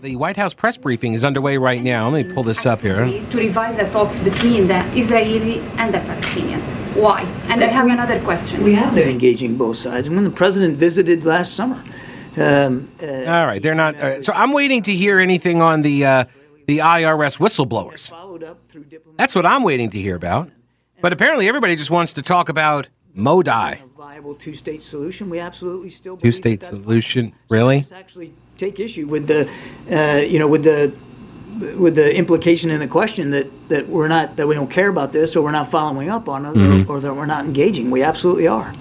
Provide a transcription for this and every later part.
The White House press briefing is underway right now. Let me pull this up here. To revive the talks between the Israeli and the Palestinians. Why? And I have another question. We have been engaging both sides. And when the president visited last summer, um, uh, All right, they're not. Uh, so I'm waiting to hear anything on the uh, the IRS whistleblowers. followed up through diplomatic That's what I'm waiting to hear about. But apparently, everybody just wants to talk about Modi. a viable two-state solution. We absolutely still Two-state that that's solution, really? Actually take issue with the, uh, you know, with the with the implication in the question that, that we're not that we don't care about this or we're not following up on it Mm-hmm. or that we're not engaging. We absolutely are.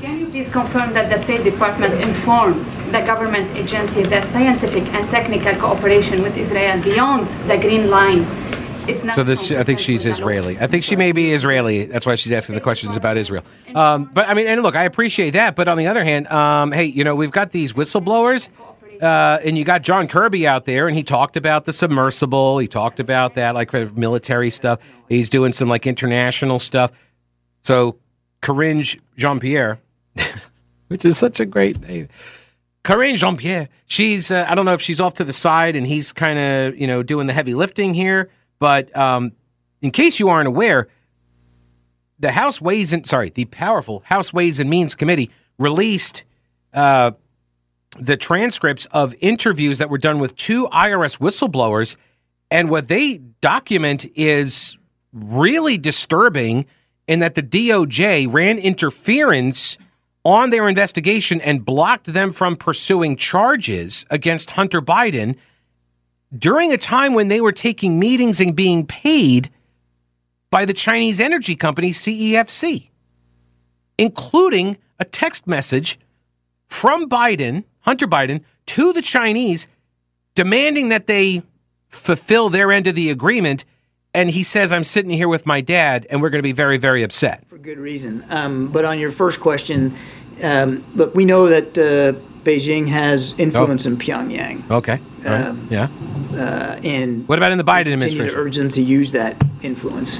Can you please confirm that the State Department informed the government agency that scientific and technical cooperation with Israel beyond the Green Line is not So this, I think she's consistent with the law? Israeli. I think she may be Israeli. That's why she's asking the questions about Israel. Um, but I mean, and look, I appreciate that. But on the other hand, um, hey, you know, we've got these whistleblowers, uh, and you got John Kirby out there, and he talked about the submersible. He talked about that, like military stuff. He's doing some like international stuff. So Karine Jean Pierre, which is such a great name. Karine Jean Pierre. She's uh, I don't know if she's off to the side and he's kind of you know doing the heavy lifting here. But um, in case you aren't aware, the House Ways and sorry, the powerful House Ways and Means Committee released uh, the transcripts of interviews that were done with two IRS whistleblowers, and what they document is really disturbing. In that the DOJ ran interference on their investigation and blocked them from pursuing charges against Hunter Biden during a time when they were taking meetings and being paid by the Chinese energy company CEFC, including a text message from Biden, Hunter Biden, to the Chinese demanding that they fulfill their end of the agreement. And he says, I'm sitting here with my dad, and we're going to be very, very upset. For good reason. Um, but on your first question, um, look, we know that uh, Beijing has influence in Pyongyang, Okay. Right. Um, yeah. uh, and What about in the Biden continue to administration? urge them to use that influence.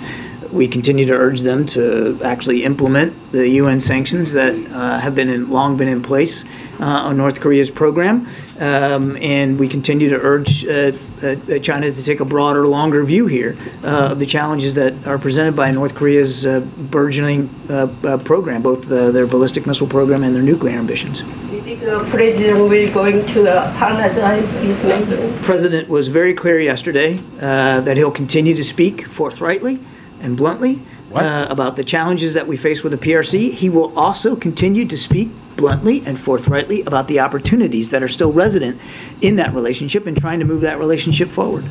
We continue to urge them to actually implement the UN sanctions that uh, have been in, long been in place on North Korea's program, um, and we continue to urge uh, uh, China to take a broader, longer view here uh, of the challenges that are presented by North Korea's uh, burgeoning uh, uh, program, both uh, their ballistic missile program and their nuclear ambitions. Do you think the president will going to apologize his mention? President was very clear yesterday uh, that he'll continue to speak forthrightly and bluntly uh, about the challenges that we face with the PRC. He will also continue to speak bluntly and forthrightly about the opportunities that are still resident in that relationship and trying to move that relationship forward.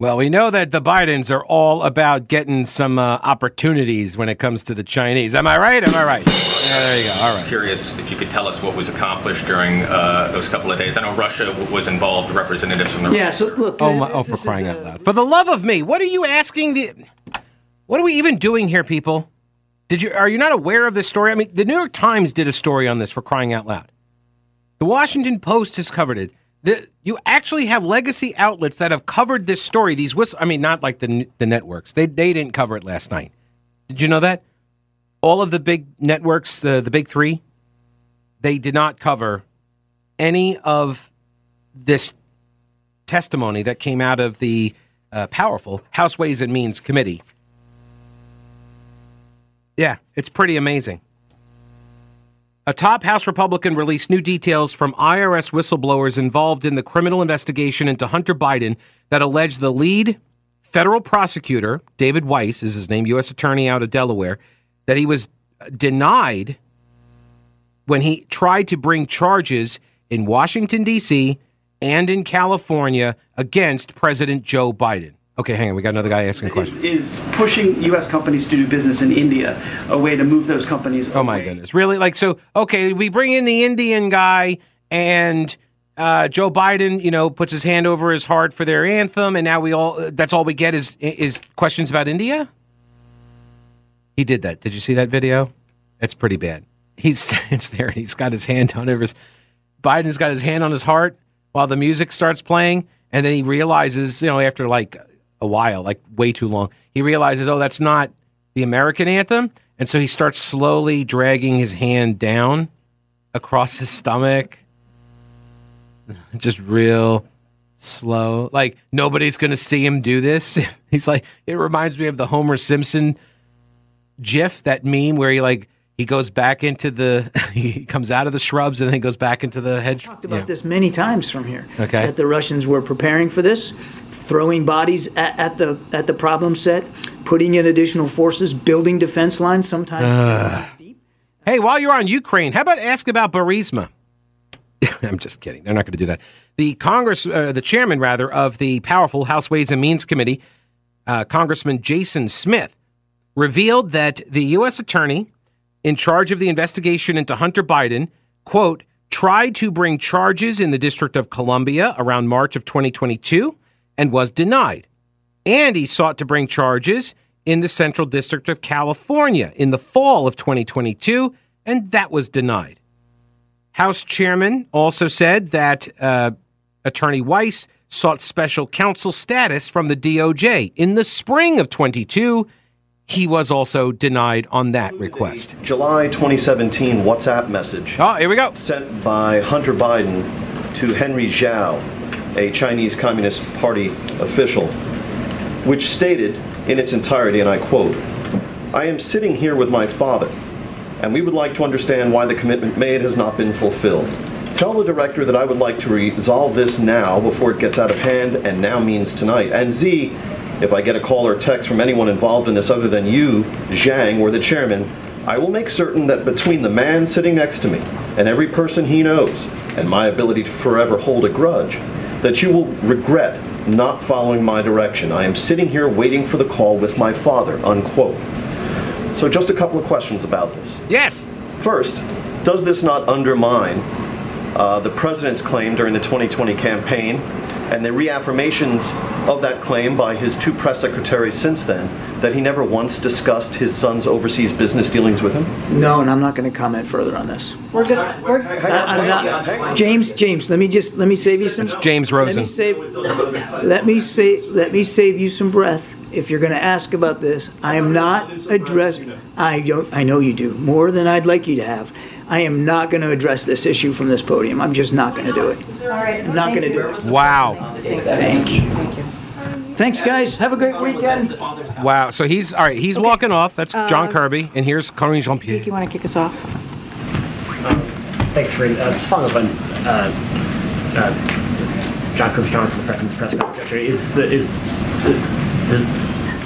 Well, we know that the Bidens are all about getting some uh, opportunities when it comes to the Chinese. Am I right? Am I right? Yeah, there you go. All right. Curious if you could tell us what was accomplished during uh, those couple of days. I know Russia was involved, representatives from the. Yeah, so look. Oh, uh, my, oh, for crying a- out loud! For the love of me, what are you asking? The, what are we even doing here, people? Did you are you not aware of this story? I mean, the New York Times did a story on this. For crying out loud, the Washington Post has covered it. The, you actually have legacy outlets that have covered this story. These whistle, I mean, not like the the networks. They they didn't cover it last night. Did you know that? All of the big networks, the the big three, they did not cover any of this testimony that came out of the uh, powerful House Ways and Means Committee. Yeah, it's pretty amazing. A top House Republican released new details from IRS whistleblowers involved in the criminal investigation into Hunter Biden that alleged the lead federal prosecutor, David Weiss is his name, U.S. Attorney out of Delaware, that he was denied when he tried to bring charges in Washington, D.C. and in California against President Joe Biden. Okay, hang on. We got another guy asking questions. is pushing U.S. companies to do business in India, a way to move those companies. Oh my goodness. Really? Like so okay, we bring in the Indian guy and uh, Joe Biden, you know, puts his hand over his heart for their anthem, and now we all that's all we get is is questions about India. He did that. Did you see that video? It's pretty bad. He stands there and he's got his hand on over his. Biden's got his hand on his heart while the music starts playing, and then he realizes, you know, after like a while, like way too long, he realizes, oh, that's not the American anthem, and so he starts slowly dragging his hand down across his stomach, just real slow. Like nobody's gonna see him do this. He's like, it reminds me of the Homer Simpson GIF, that meme where he like he goes back into the he comes out of the shrubs and then he goes back into the hedge. talked about this many times from here. Okay. That the Russians were preparing for this, throwing bodies at, at the at the problem set, putting in additional forces, building defense lines. Sometimes. Hey, while you're on Ukraine, how about ask about Burisma? I'm just kidding. They're not going to do that. The Congress, uh, the chairman rather of the powerful House Ways and Means Committee, uh, Congressman Jason Smith, revealed that the U.S. attorney in charge of the investigation into Hunter Biden, quote, tried to bring charges in the District of Columbia around March of 2022 and was denied. And he sought to bring charges in the Central District of California in the fall of 2022, and that was denied. House Chairman also said that uh, Attorney Weiss sought special counsel status from the DOJ in the spring of 22. He was also denied on that request. July 2017 WhatsApp message Oh, here we go. sent by Hunter Biden to Henry Zhao, a Chinese Communist Party official, which stated in its entirety, and I quote, I am sitting here with my father, and we would like to understand why the commitment made has not been fulfilled. Tell the director that I would like to resolve this now before it gets out of hand, and now means tonight. And Z, if I get a call or text from anyone involved in this other than you, Zhang, or the chairman, I will make certain that between the man sitting next to me and every person he knows, and my ability to forever hold a grudge, that you will regret not following my direction. I am sitting here waiting for the call with my father, unquote. So just a couple of questions about this. Yes. First, does this not undermine uh, the president's claim during the 2020 campaign and the reaffirmations of that claim by his two press secretaries since then that he never once discussed his son's overseas business dealings with him? No, and I'm not going to comment further on this. We're good. We're, I- I'm not- James, James, let me just let me save you some. It's James Let Rosen. me save. Let me say. Let me save you some breath. If you're going to ask about this, I am not addressing. I don't. I know you do more than I'd like you to have. I am not going to address this issue from this podium. I'm just not going to do it. all right. I'm not going to do it. Wow. Thank you. Thanks, guys. Have a great weekend. Wow. So he's all right. He's walking off. That's John Kirby, and here's Karine Jean Pierre. You want to kick us off? Thanks, Karine. Uh, just following up on uh, uh, John Kirby Johnson, the president's press conference. Is the is does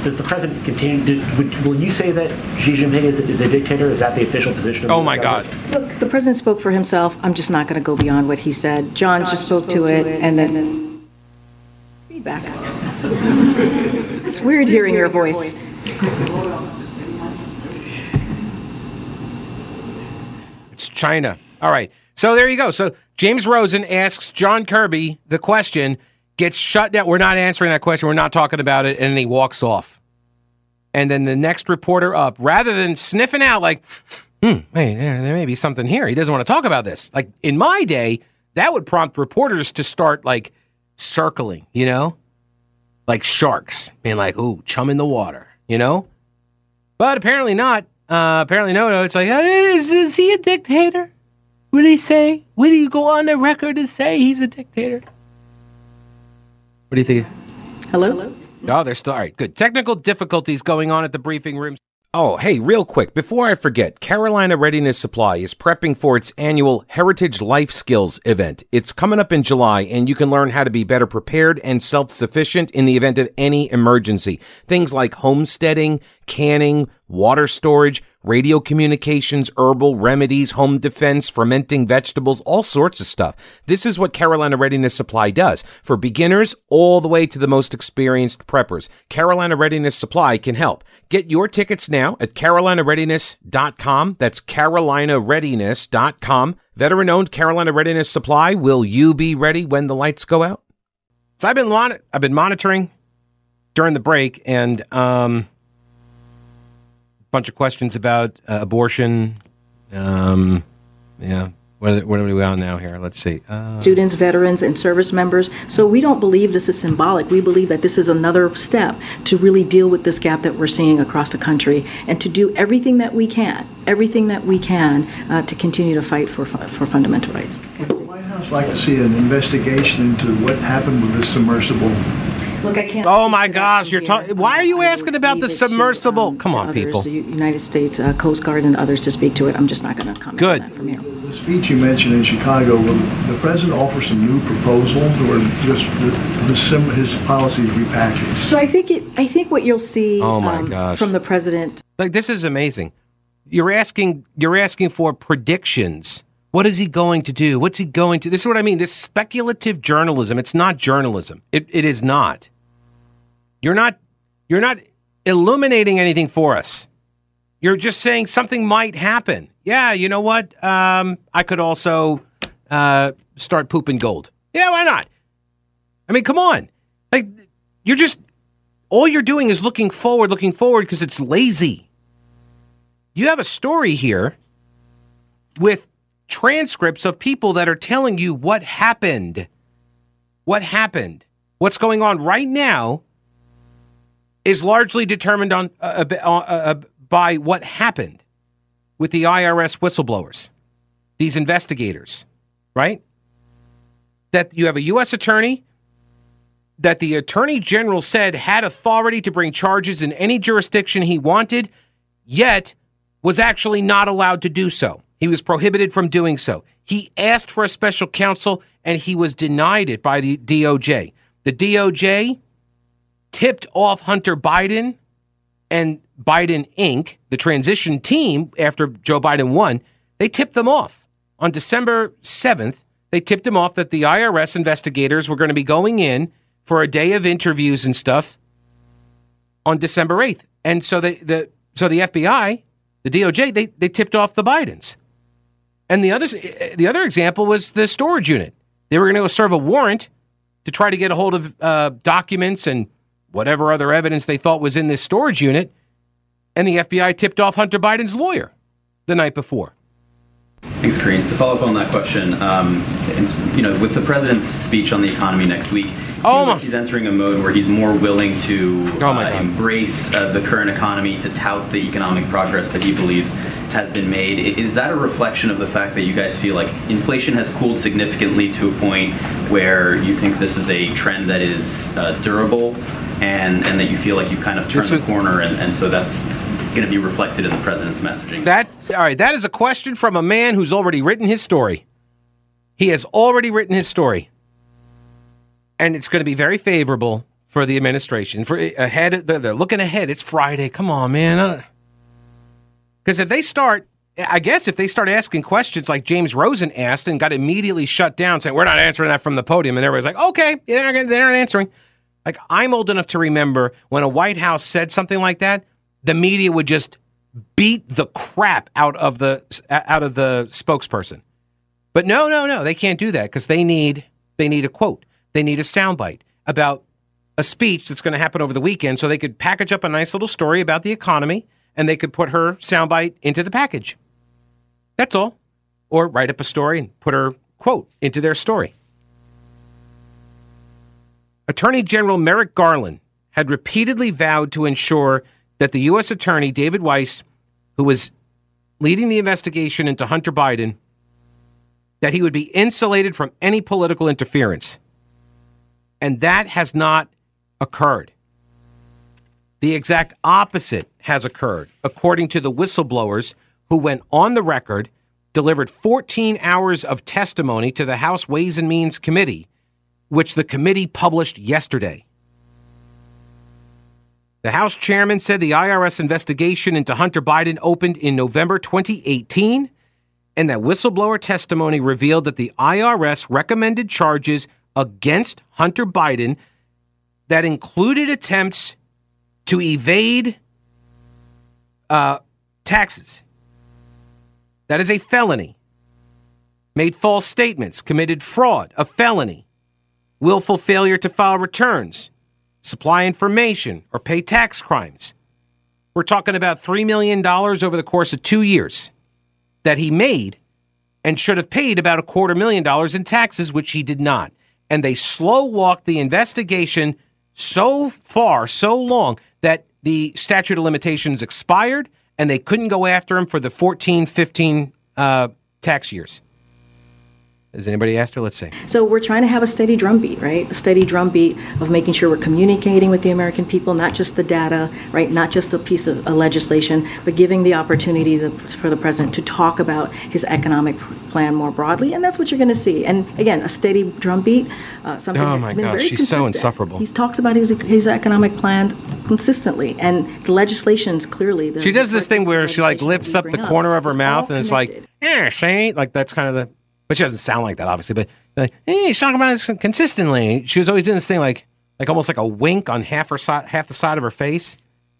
does the president continue? To, would, will you say that Xi Jinping is, is a dictator? Is that the official position? Of Oh the my government? God. Look, the president spoke for himself. I'm just not going to go beyond what he said. John just spoke to it, and then feedback. It's weird hearing your voice. It's China. All right. So there you go. So James Rosen asks John Kirby the question, gets shut down. We're not answering that question. We're not talking about it. And then he walks off. And then the next reporter up, rather than sniffing out like, hmm, hey, there, there may be something here. He doesn't want to talk about this. Like in my day, that would prompt reporters to start like circling, you know? Like sharks, being like, ooh, chum in the water, you know? But apparently not. Uh, apparently no, no. It's like, is, is he a dictator? Would he say? Would he go on the record to say he's a dictator? What do you think? Hello? Oh, they're still all right. Good. Technical difficulties going on at the briefing room. Oh, hey, real quick, before I forget, Carolina Readiness Supply is prepping for its annual Heritage Life Skills event. It's coming up in July, and you can learn how to be better prepared and self sufficient in the event of any emergency. Things like homesteading, canning, water storage, radio communications, herbal remedies, home defense, fermenting vegetables, all sorts of stuff. This is what Carolina Readiness Supply does for beginners all the way to the most experienced preppers. Carolina Readiness Supply can help. Get your tickets now at carolinareadiness.com. That's carolinareadiness.com. veteran owned Carolina Readiness Supply. Will you be ready when the lights go out? So I've been I've been monitoring during the break and um, bunch of questions about uh, abortion. Um, yeah, what are, what are we on now here? Let's see. Uh, students, veterans, and service members. So we don't believe this is symbolic. We believe that this is another step to really deal with this gap that we're seeing across the country and to do everything that we can, everything that we can uh, to continue to fight for, for fundamental rights. Would the White House like to see an investigation into what happened with this submersible? Look, I can't. Oh my gosh, you're talking. Why are you asking about the submersible? Come on, people. The United States uh, Coast Guard and others to speak to it. I'm just not going to comment. Good. On that from here. The speech you mentioned in Chicago, will the president offer some new proposals or just his, his policies repackaged? So I think it. I think what you'll see. Oh my um, gosh. From the president. Like this is amazing. You're asking. You're asking for predictions. What is he going to do? What's he going to? This is what I mean. This speculative journalism. It's not journalism. It, it is not. You're not. You're not illuminating anything for us. You're just saying something might happen. Yeah, you know what? Um, I could also uh, start pooping gold. Yeah, why not? I mean, come on. Like, you're just all you're doing is looking forward, looking forward because it's lazy. You have a story here with transcripts of people that are telling you what happened. What happened? What's going on right now is largely determined on uh, uh, uh, by what happened with the IRS whistleblowers, these investigators, right? That you have a U.S. attorney that the attorney general said had authority to bring charges in any jurisdiction he wanted, yet was actually not allowed to do so. He was prohibited from doing so. He asked for a special counsel and he was denied it by the DOJ. The DOJ tipped off Hunter Biden and Biden Inc., the transition team after Joe Biden won, they tipped them off. On December 7th, they tipped them off that the IRS investigators were going to be going in for a day of interviews and stuff on December 8th. And so they, the so the FBI, the DOJ, they, they tipped off the Bidens. And the other, the other example was the storage unit. They were going to go serve a warrant to try to get a hold of uh, documents and whatever other evidence they thought was in this storage unit. And the FBI tipped off Hunter Biden's lawyer the night before. Thanks, Karine. To follow up on that question, um, and, you know, with the president's speech on the economy next week, oh like he's entering a mode where he's more willing to oh uh, embrace uh, the current economy, to tout the economic progress that he believes has been made. Is that a reflection of the fact that you guys feel like inflation has cooled significantly to a point where you think this is a trend that is uh, durable, and and that you feel like you've kind of turned the corner, and, and so that's going to be reflected in the president's messaging. That all right. That is a question from a man who's already written his story. He has already written his story, and it's going to be very favorable for the administration. For eh, ahead, they're looking ahead. It's Friday. Come on, man. Uh, because if they start, I guess if they start asking questions like James Rosen asked and got immediately shut down, saying we're not answering that from the podium, and everybody's like, okay, they're not, they're not answering. Like I'm old enough to remember when a White House said something like that the media would just beat the crap out of the out of the spokesperson. But no, no, no, they can't do that because they need they need a quote, they need a soundbite about a speech that's going to happen over the weekend, so they could package up a nice little story about the economy and they could put her soundbite into the package. That's all, or write up a story and put her quote into their story. Attorney General Merrick Garland had repeatedly vowed to ensure that the U.S. Attorney, David Weiss, who was leading the investigation into Hunter Biden, that he would be insulated from any political interference. And that has not occurred. The exact opposite has occurred, according to the whistleblowers who went on the record, delivered 14 hours of testimony to the House Ways and Means Committee, which the committee published yesterday. The House chairman said the IRS investigation into Hunter Biden opened in November 2018 and that whistleblower testimony revealed that the IRS recommended charges against Hunter Biden that included attempts to evade uh, taxes. That is a felony. made false statements, committed fraud, a felony, willful failure to file returns, supply information, or pay tax crimes. We're talking about $3 million over the course of two years that he made and should have paid about a quarter million dollars in taxes, which he did not. And they slow walked the investigation so far, so long, that the statute of limitations expired and they couldn't go after him for the 14, 15 uh, tax years. Has anybody asked her? Let's see. So we're trying to have a steady drumbeat, right? A steady drumbeat of making sure we're communicating with the American people, not just the data, right? Not just a piece of a legislation, but giving the opportunity the, for the president to talk about his economic plan more broadly, and that's what you're going to see. And again, a steady drumbeat. Uh, something Oh my gosh, she's so insufferable. He talks about his his economic plan consistently, and the legislation's clearly. The, She does this thing where she like lifts up the bring up. corner of her It's mouth and it's like, yeah, ain't. like that's kind of the. But she doesn't sound like that, obviously. But like, hey, she's talking about this consistently. She was always doing this thing like, like almost like a wink on half her side, half the side of her face.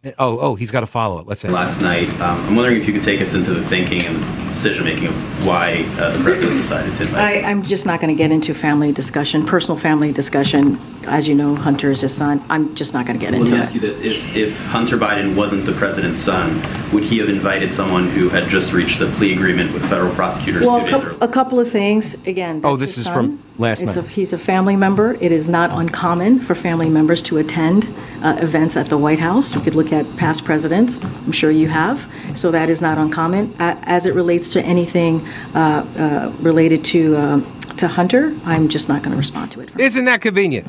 And- Oh, oh, he's got to follow it. Let's say. Last night, um, I'm wondering if you could take us into the thinking and the decision making of why uh, the president decided to invite. I, I'm just not going to get into family discussion, personal family discussion. As you know, Hunter is his son. I'm just not going to get into it. Let into me it. ask you this: If if Hunter Biden wasn't the president's son, would he have invited someone who had just reached a plea agreement with federal prosecutors Well, two a, days coup- earlier? a couple of things. Again, Oh, this his is from son. Last It's night. A, he's a family member. It is not uncommon for family members to attend uh, events at the White House. You could look at past presidents. I'm sure you have. So that is not uncommon. As it relates to anything uh, uh, related to um to Hunter, I'm just not going to respond to it. Isn't that convenient?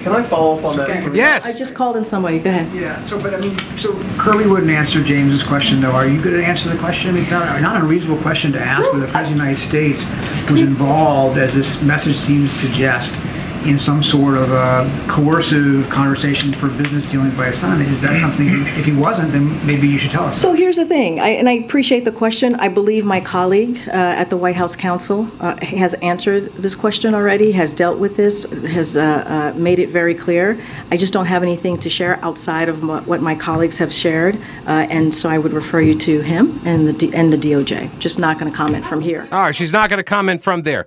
Can I follow up on that? Yes. I just called in somebody. Go ahead. Yeah, so, but I mean, so Kirby wouldn't answer James's question, though. Are you going to answer the question? It's not, not a reasonable question to ask whether the President of the United States was involved, as this message seems to suggest, in some sort of a coercive conversation for business dealings by his son. Is that something, if he wasn't, then maybe you should tell us. So here's the thing, I, and I appreciate the question. I believe my colleague uh, at the White House Council uh, has answered this question already, has dealt with this, has uh, uh, made it very clear. I just don't have anything to share outside of what, what my colleagues have shared, uh, and so I would refer you to him and the D- and the DOJ. Just not going to comment from here. All right, she's not going to comment from there.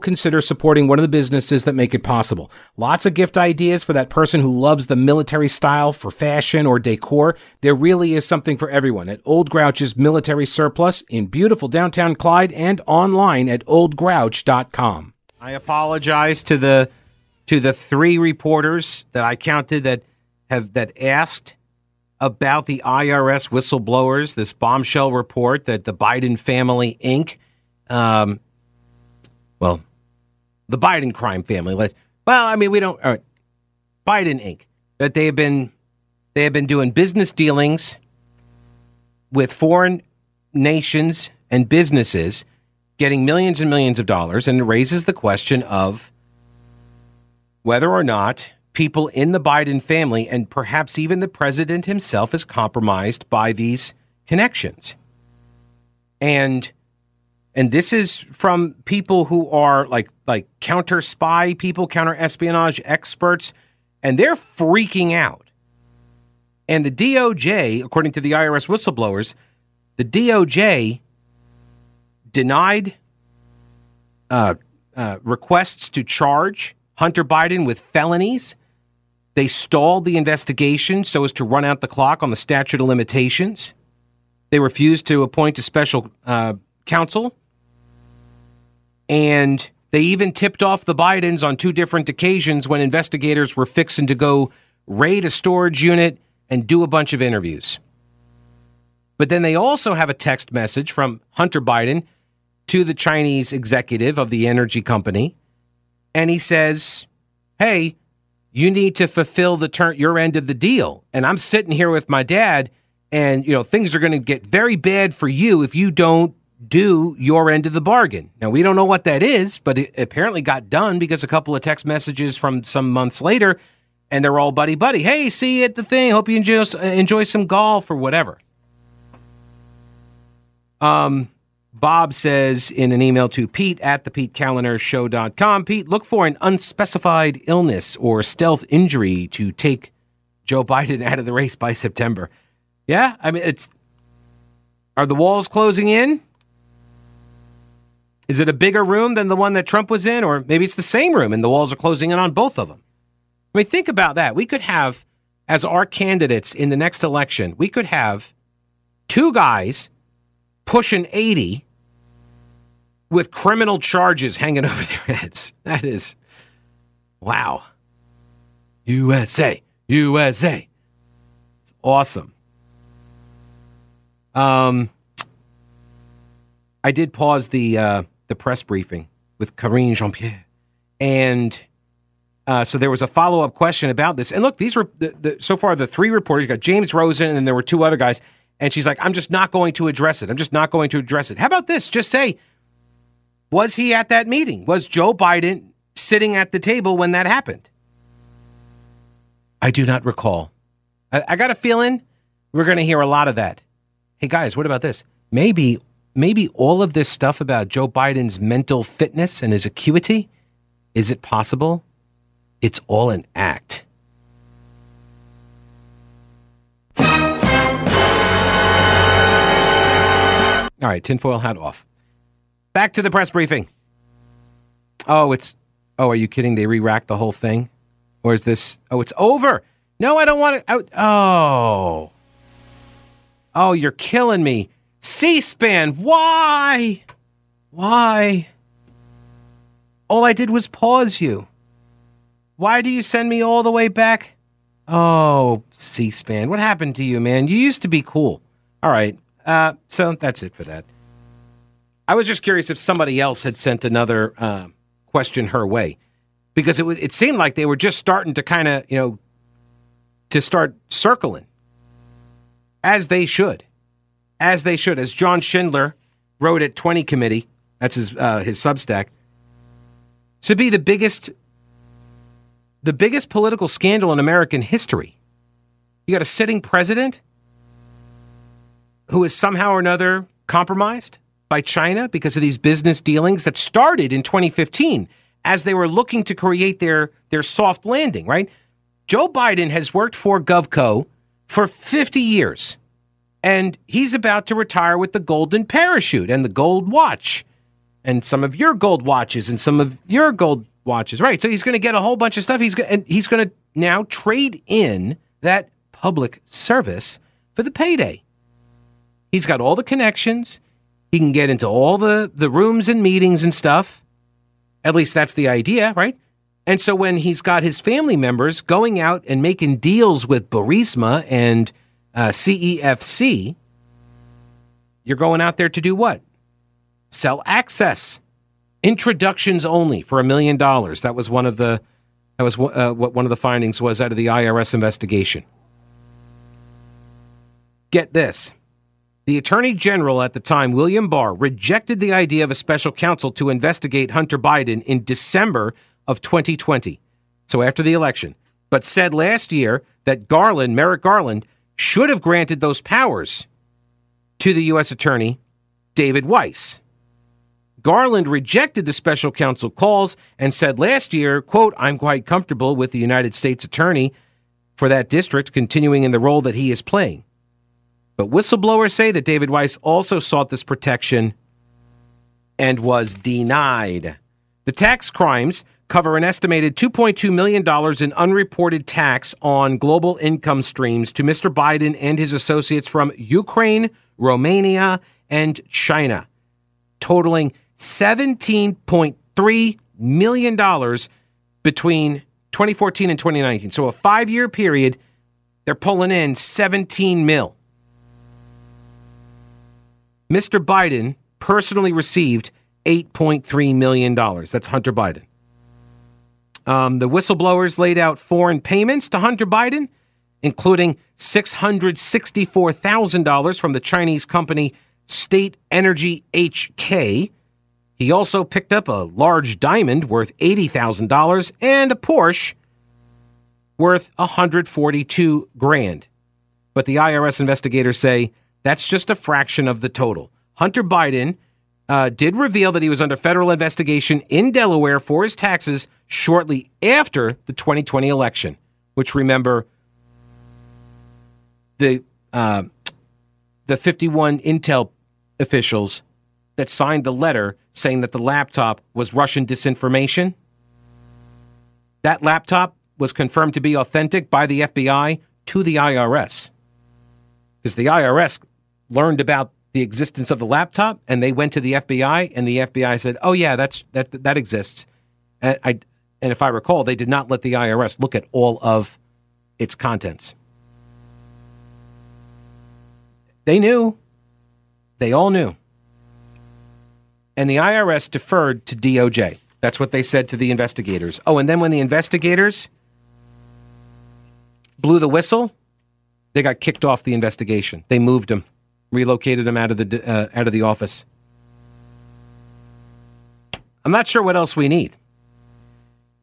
consider supporting one of the businesses that make it possible. Lots of gift ideas for that person who loves the military style for fashion or decor. There really is something for everyone at Old Grouch's Military Surplus in beautiful downtown Clyde and online at oldgrouch.com. I apologize to the to the three reporters that I counted that have that asked about the IRS whistleblowers, this bombshell report that the Biden family Inc. Um, well, the Biden crime family. Well, I mean, we don't. Biden Inc. That they have been they have been doing business dealings with foreign nations and businesses, getting millions and millions of dollars, and it raises the question of whether or not people in the Biden family and perhaps even the president himself is compromised by these connections. And and this is from people who are like like counter spy people, counter espionage experts, and they're freaking out. And the DOJ, according to the IRS whistleblowers, the DOJ denied uh, uh, requests to charge Hunter Biden with felonies. They stalled the investigation so as to run out the clock on the statute of limitations. They refused to appoint a special uh, counsel. And they even tipped off the Bidens on two different occasions when investigators were fixing to go raid a storage unit and do a bunch of interviews. But then they also have a text message from Hunter Biden to the Chinese executive of the energy company. And he says, Hey, you need to fulfill the turn your end of the deal. And I'm sitting here with my dad, and you know, things are gonna get very bad for you if you don't do your end of the bargain. Now, we don't know what that is, but it apparently got done because a couple of text messages from some months later, and they're all buddy buddy. Hey, see you at the thing. Hope you enjoy, enjoy some golf or whatever. Um, Bob says in an email to Pete at the PeteKaliner Pete, look for an unspecified illness or stealth injury to take Joe Biden out of the race by September. Yeah, I mean, it's. Are the walls closing in? Is it a bigger room than the one that Trump was in? Or maybe it's the same room and the walls are closing in on both of them. I mean, think about that. We could have, as our candidates in the next election, we could have two guys pushing 80 with criminal charges hanging over their heads. That is, wow. USA, USA. It's awesome. Um, I did pause the uh, the press briefing with Karine Jean Pierre, and uh, so there was a follow up question about this. And look, these were the, the, so far the three reporters. Got James Rosen, and then there were two other guys. And she's like, "I'm just not going to address it. I'm just not going to address it." How about this? Just say, was he at that meeting? Was Joe Biden sitting at the table when that happened? I do not recall. I, I got a feeling we're going to hear a lot of that. Hey guys, what about this? Maybe maybe all of this stuff about Joe Biden's mental fitness and his acuity, is it possible? It's all an act. All right, tinfoil hat off. Back to the press briefing. Oh, it's. Oh, are you kidding? They re racked the whole thing? Or is this. Oh, it's over. No, I don't want to. Oh. Oh, you're killing me. C SPAN, why? Why? All I did was pause you. Why do you send me all the way back? Oh, C SPAN, what happened to you, man? You used to be cool. All right. Uh, so that's it for that. I was just curious if somebody else had sent another uh, question her way because it, it seemed like they were just starting to kind of, you know, to start circling as they should, as they should. As John Schindler wrote at 20 Committee, that's his uh, his Substack, to be the biggest the biggest political scandal in American history. You got a sitting president who is somehow or another compromised by China because of these business dealings that started in 2015 as they were looking to create their their soft landing, right? Joe Biden has worked for GovCo for 50 years. And he's about to retire with the golden parachute and the gold watch and some of your gold watches and some of your gold watches. Right. So he's going to get a whole bunch of stuff. He's and he's going to now trade in that public service for the payday. He's got all the connections. He can get into all the, the rooms and meetings and stuff. At least that's the idea, right? And so when he's got his family members going out and making deals with Burisma and uh, CEFC, you're going out there to do what? Sell access, introductions only for a million dollars. That was one of the that was uh, what one of the findings was out of the IRS investigation. Get this. The Attorney General at the time, William Barr, rejected the idea of a special counsel to investigate Hunter Biden in December of 2020, so after the election, but said last year that Garland, Merrick Garland, should have granted those powers to the U.S. Attorney, David Weiss. Garland rejected the special counsel calls and said last year, quote, I'm quite comfortable with the United States Attorney for that district continuing in the role that he is playing. But whistleblowers say that David Weiss also sought this protection and was denied. The tax crimes cover an estimated $2.2 million in unreported tax on global income streams to Mr. Biden and his associates from Ukraine, Romania, and China, totaling $17.3 million between 2014 and 2019. So a five year period, they're pulling in 17 mil. Mr. Biden personally received $8.3 million. That's Hunter Biden. Um, the whistleblowers laid out foreign payments to Hunter Biden, including $664,000 from the Chinese company State Energy HK. He also picked up a large diamond worth $80,000 and a Porsche worth 142 grand. But the IRS investigators say that's just a fraction of the total. Hunter Biden uh, did reveal that he was under federal investigation in Delaware for his taxes shortly after the 2020 election, which remember the uh, the 51 Intel officials that signed the letter saying that the laptop was Russian disinformation. That laptop was confirmed to be authentic by the FBI to the IRS. Because the IRS learned about the existence of the laptop and they went to the FBI and the FBI said, "Oh yeah, that's that that exists." And I and if I recall, they did not let the IRS look at all of its contents. They knew. They all knew. And the IRS deferred to DOJ. That's what they said to the investigators. Oh, and then when the investigators blew the whistle, they got kicked off the investigation. They moved him, relocated him out of the uh, out of the office. I'm not sure what else we need.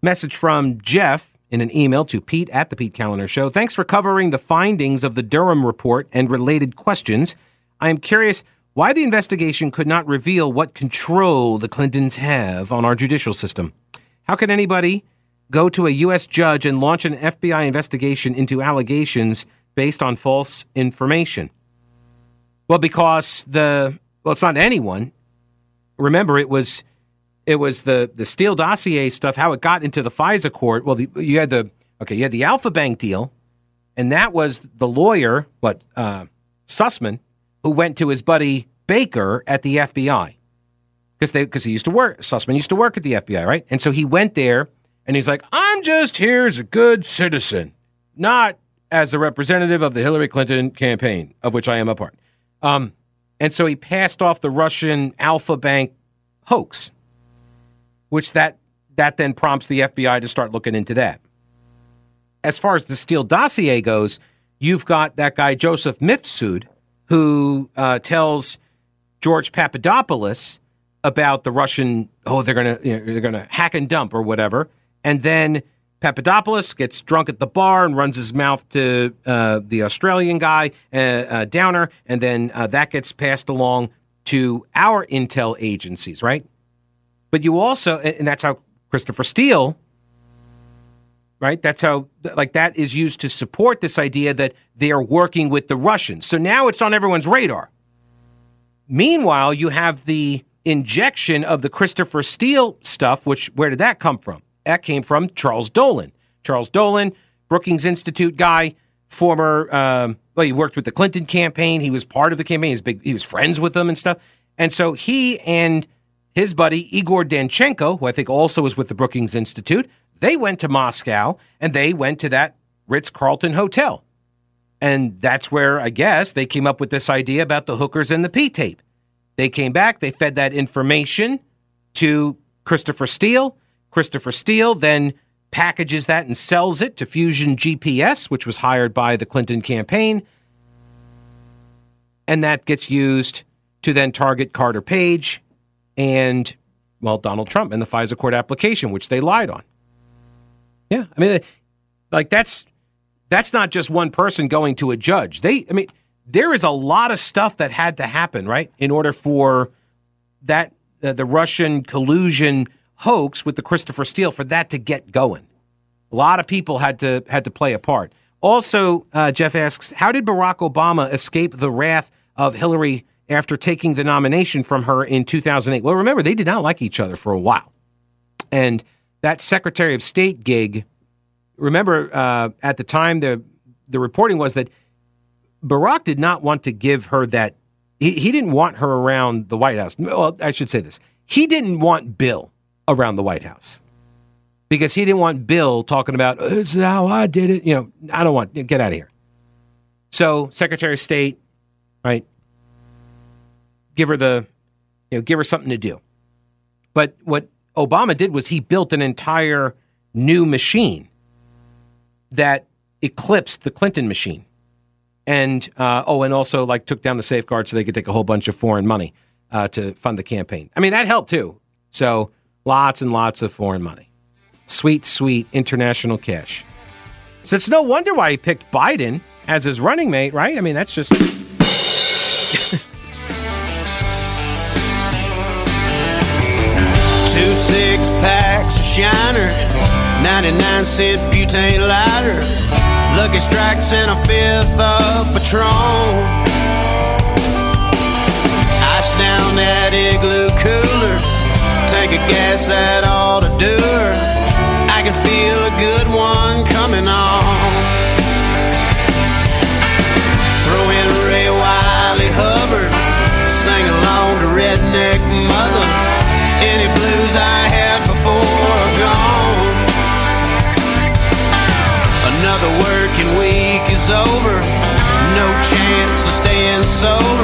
Message from Jeff in an email to Pete at the Pete Kaliner Show. Thanks for covering the findings of the Durham report and related questions. I am curious why the investigation could not reveal what control the Clintons have on our judicial system. How can anybody go to a U.S. judge and launch an FBI investigation into allegations based on false information? Well, because the well, it's not anyone. Remember, it was it was the the Steele dossier stuff. How it got into the FISA court. Well, the, you had the okay, you had the Alpha Bank deal, and that was the lawyer, what uh, Sussmann, who went to his buddy Baker at the FBI because they because he used to work. Sussmann used to work at the FBI, right? And so he went there, and he's like, "I'm just here as a good citizen, not as a representative of the Hillary Clinton campaign, of which I am a part." Um, and so he passed off the Russian Alpha Bank hoax, which that that then prompts the FBI to start looking into that. As far as the Steele dossier goes, you've got that guy Joseph Mifsud who uh, tells George Papadopoulos about the Russian. Oh, they're gonna you know, they're gonna hack and dump or whatever, and then Papadopoulos gets drunk at the bar and runs his mouth to uh, the Australian guy, uh, uh, Downer, and then uh, that gets passed along to our intel agencies, right? But you also, and that's how Christopher Steele, right? That's how, like, that is used to support this idea that they're working with the Russians. So now it's on everyone's radar. Meanwhile, you have the injection of the Christopher Steele stuff, which, where did that come from? That came from Charles Dolan. Charles Dolan, Brookings Institute guy, former, um, well, he worked with the Clinton campaign. He was part of the campaign. He was, big, he was friends with them and stuff. And so he and his buddy Igor Danchenko, who I think also was with the Brookings Institute, they went to Moscow and they went to that Ritz Carlton hotel. And that's where I guess they came up with this idea about the hookers and the P tape. They came back, they fed that information to Christopher Steele. Christopher Steele then packages that and sells it to Fusion GPS, which was hired by the Clinton campaign. And that gets used to then target Carter Page and, well, Donald Trump and the FISA court application, which they lied on. Yeah. I mean, like that's that's not just one person going to a judge. They, I mean, there is a lot of stuff that had to happen, right, in order for that uh, the Russian collusion hoax with the Christopher Steele for that to get going. A lot of people had to had to play a part. Also, uh, Jeff asks, how did Barack Obama escape the wrath of Hillary after taking the nomination from her in 2008? Well, remember they did not like each other for a while, and that Secretary of State gig. Remember, uh, at the time the the reporting was that Barack did not want to give her that. He, he didn't want her around the White House. Well, I should say this. He didn't want Bill around the White House because he didn't want Bill talking about this is how I did it. You know, I don't want get out of here. So Secretary of State, right? Give her the, you know, give her something to do. But what Obama did was he built an entire new machine that eclipsed the Clinton machine. and uh, oh, and also like took down the safeguard so they could take a whole bunch of foreign money uh, to fund the campaign. I mean, that helped too. So lots and lots of foreign money, sweet, sweet international cash. So it's no wonder why he picked Biden as his running mate, right? I mean, that's just. Two six packs of Shiner, 99 cent butane lighter, Lucky Strikes and a fifth of Patron. Tank of gas that ought to do her. I can feel a good one coming on. Throw in Ray Wylie Hubbard, sing along to Redneck Mother. Any blues I had before are gone. Another working week is over. No chance of staying sober.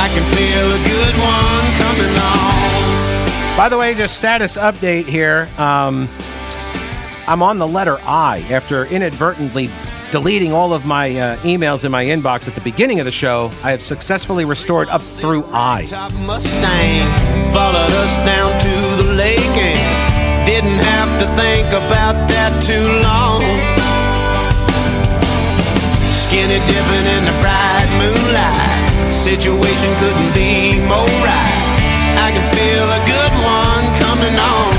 I can feel a good one coming on. By the way, just status update here. Um, I'm on the letter I after inadvertently deleting all of my uh, emails in my inbox at the beginning of the show. I have successfully restored up through I. Top Mustang followed us down to the lake and didn't have to think about that too long. Skinny dipping in the bright moonlight, situation couldn't be more right. I can feel a good one coming on.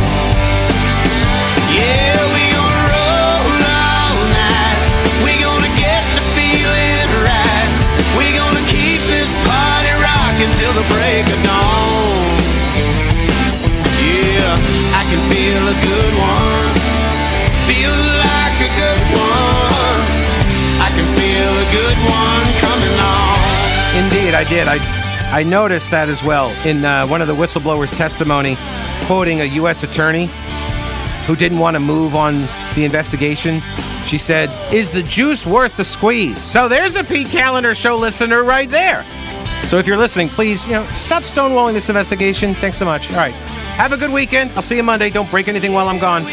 Yeah, we gonna roll all night. We gonna get the feeling right. We gonna keep this party rocking till the break of dawn. Yeah, I can feel a good one. Feel like a good one. I can feel a good one. Indeed, I did. I I noticed that as well in uh, one of the whistleblowers' testimony, quoting a U.S. attorney who didn't want to move on the investigation. She said, "Is the juice worth the squeeze?" So there's a Pete Kaliner show listener right there. So if you're listening, please, you know, stop stonewalling this investigation. Thanks so much. All right, have a good weekend. I'll see you Monday. Don't break anything while I'm gone.